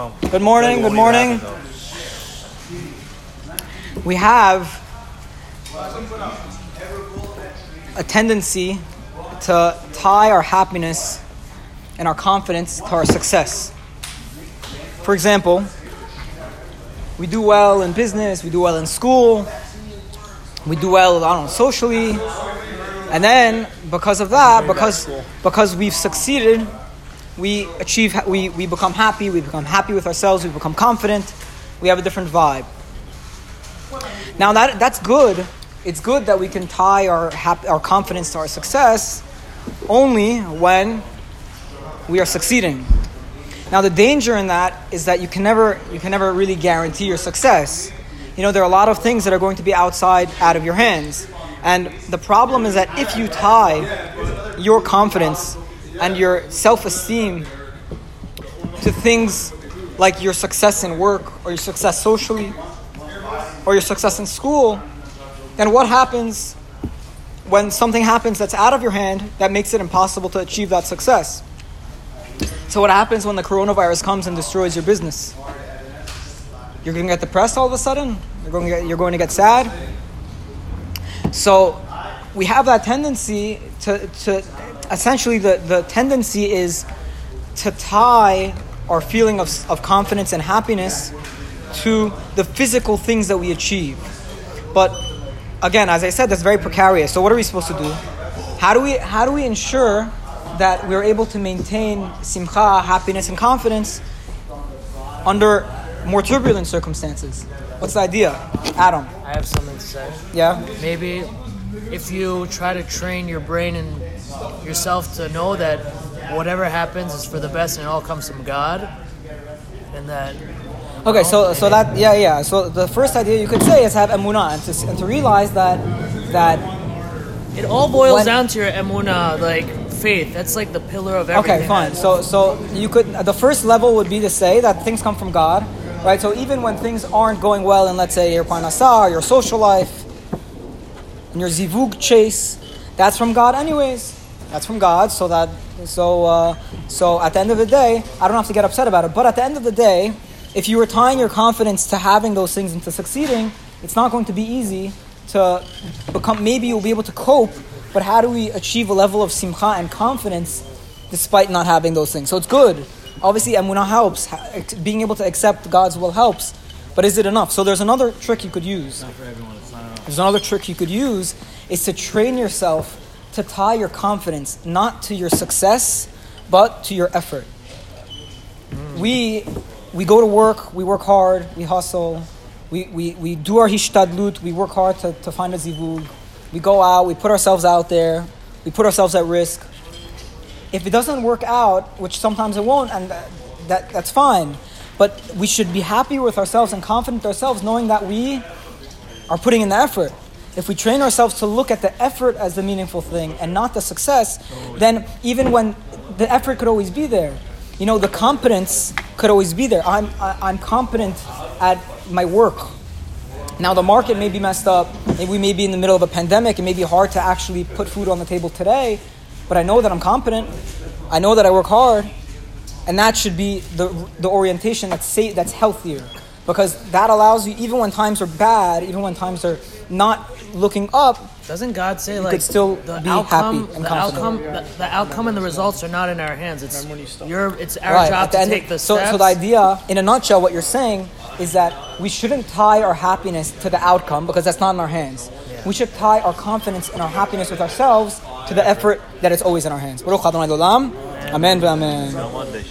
Good morning, good morning. We have a tendency to tie our happiness and our confidence to our success. For example, we do well in business, we do well in school, we do well, I don't know, socially, and then because of that, because because we've succeeded, we achieve, we, we become happy, we become happy with ourselves, we become confident, we have a different vibe. Now that that's good. It's good that we can tie our hap- our confidence to our success only when we are succeeding. Now the danger in that is that you can never you can never really guarantee your success. You know there are a lot of things that are going to be outside out of your hands. And the problem is that if you tie your confidence and your self esteem to things like your success in work or your success socially or your success in school, then what happens when something happens that's out of your hand that makes it impossible to achieve that success? So, what happens when the coronavirus comes and destroys your business? You're going to get depressed all of a sudden? You're going to get, you're going to get sad? So, we have that tendency to, to essentially, the, the tendency is to tie our feeling of, of confidence and happiness to the physical things that we achieve. But again, as I said, that's very precarious. So what are we supposed to do? How do we how do we ensure that we're able to maintain simcha, happiness, and confidence under more turbulent circumstances? What's the idea, Adam? I have something to say. Yeah. Maybe if you try to train your brain and yourself to know that whatever happens is for the best and it all comes from God, and that Okay, so so that yeah yeah. So the first idea you could say is have emunah and to, and to realize that that it all boils When- down to your emuna, like faith. That's like the pillar of everything. Okay, fine. So, so you could the first level would be to say that things come from God, right? So even when things aren't going well in, let's say, your parnasah, your social life, and your zivug chase, that's from God, anyways. That's from God. So that so uh, so at the end of the day, I don't have to get upset about it. But at the end of the day, if you were tying your confidence to having those things and to succeeding, it's not going to be easy to become. Maybe you'll be able to cope, but how do we achieve a level of simcha and confidence despite not having those things? So it's good. Obviously, emunah helps. Being able to accept God's will helps. But is it enough? So there's another trick you could use. There's another trick you could use is to train yourself to tie your confidence not to your success, but to your effort. Hmm. We we go to work, we work hard, we hustle, we, we, we do our hishtadlut, we work hard to, to find a zivug. We go out, we put ourselves out there, we put ourselves at risk. If it doesn't work out, which sometimes it won't, and that, that, that's fine, but we should be happy with ourselves and confident ourselves knowing that we are putting in the effort. If we train ourselves to look at the effort as the meaningful thing and not the success, then even when the effort could always be there, you know, the competence could always be there. I'm, I, I'm competent at my work. Now, the market may be messed up. Maybe we may be in the middle of a pandemic. It may be hard to actually put food on the table today, but I know that I'm competent. I know that I work hard. And that should be the, the orientation that's, safe, that's healthier. Because that allows you, even when times are bad, even when times are not looking up, Doesn't God say like could still the be outcome, happy and the confident. outcome, the, the outcome and the results are not in our hands. It's your, it's our Right, job to end- take the so, steps. so the idea, in a nutshell, what you're saying is that we shouldn't tie our happiness to the outcome because that's not in our hands. We should tie our confidence and our happiness with ourselves to the effort that is always in our hands. Baruch Adonai Olam. Amen. Amen.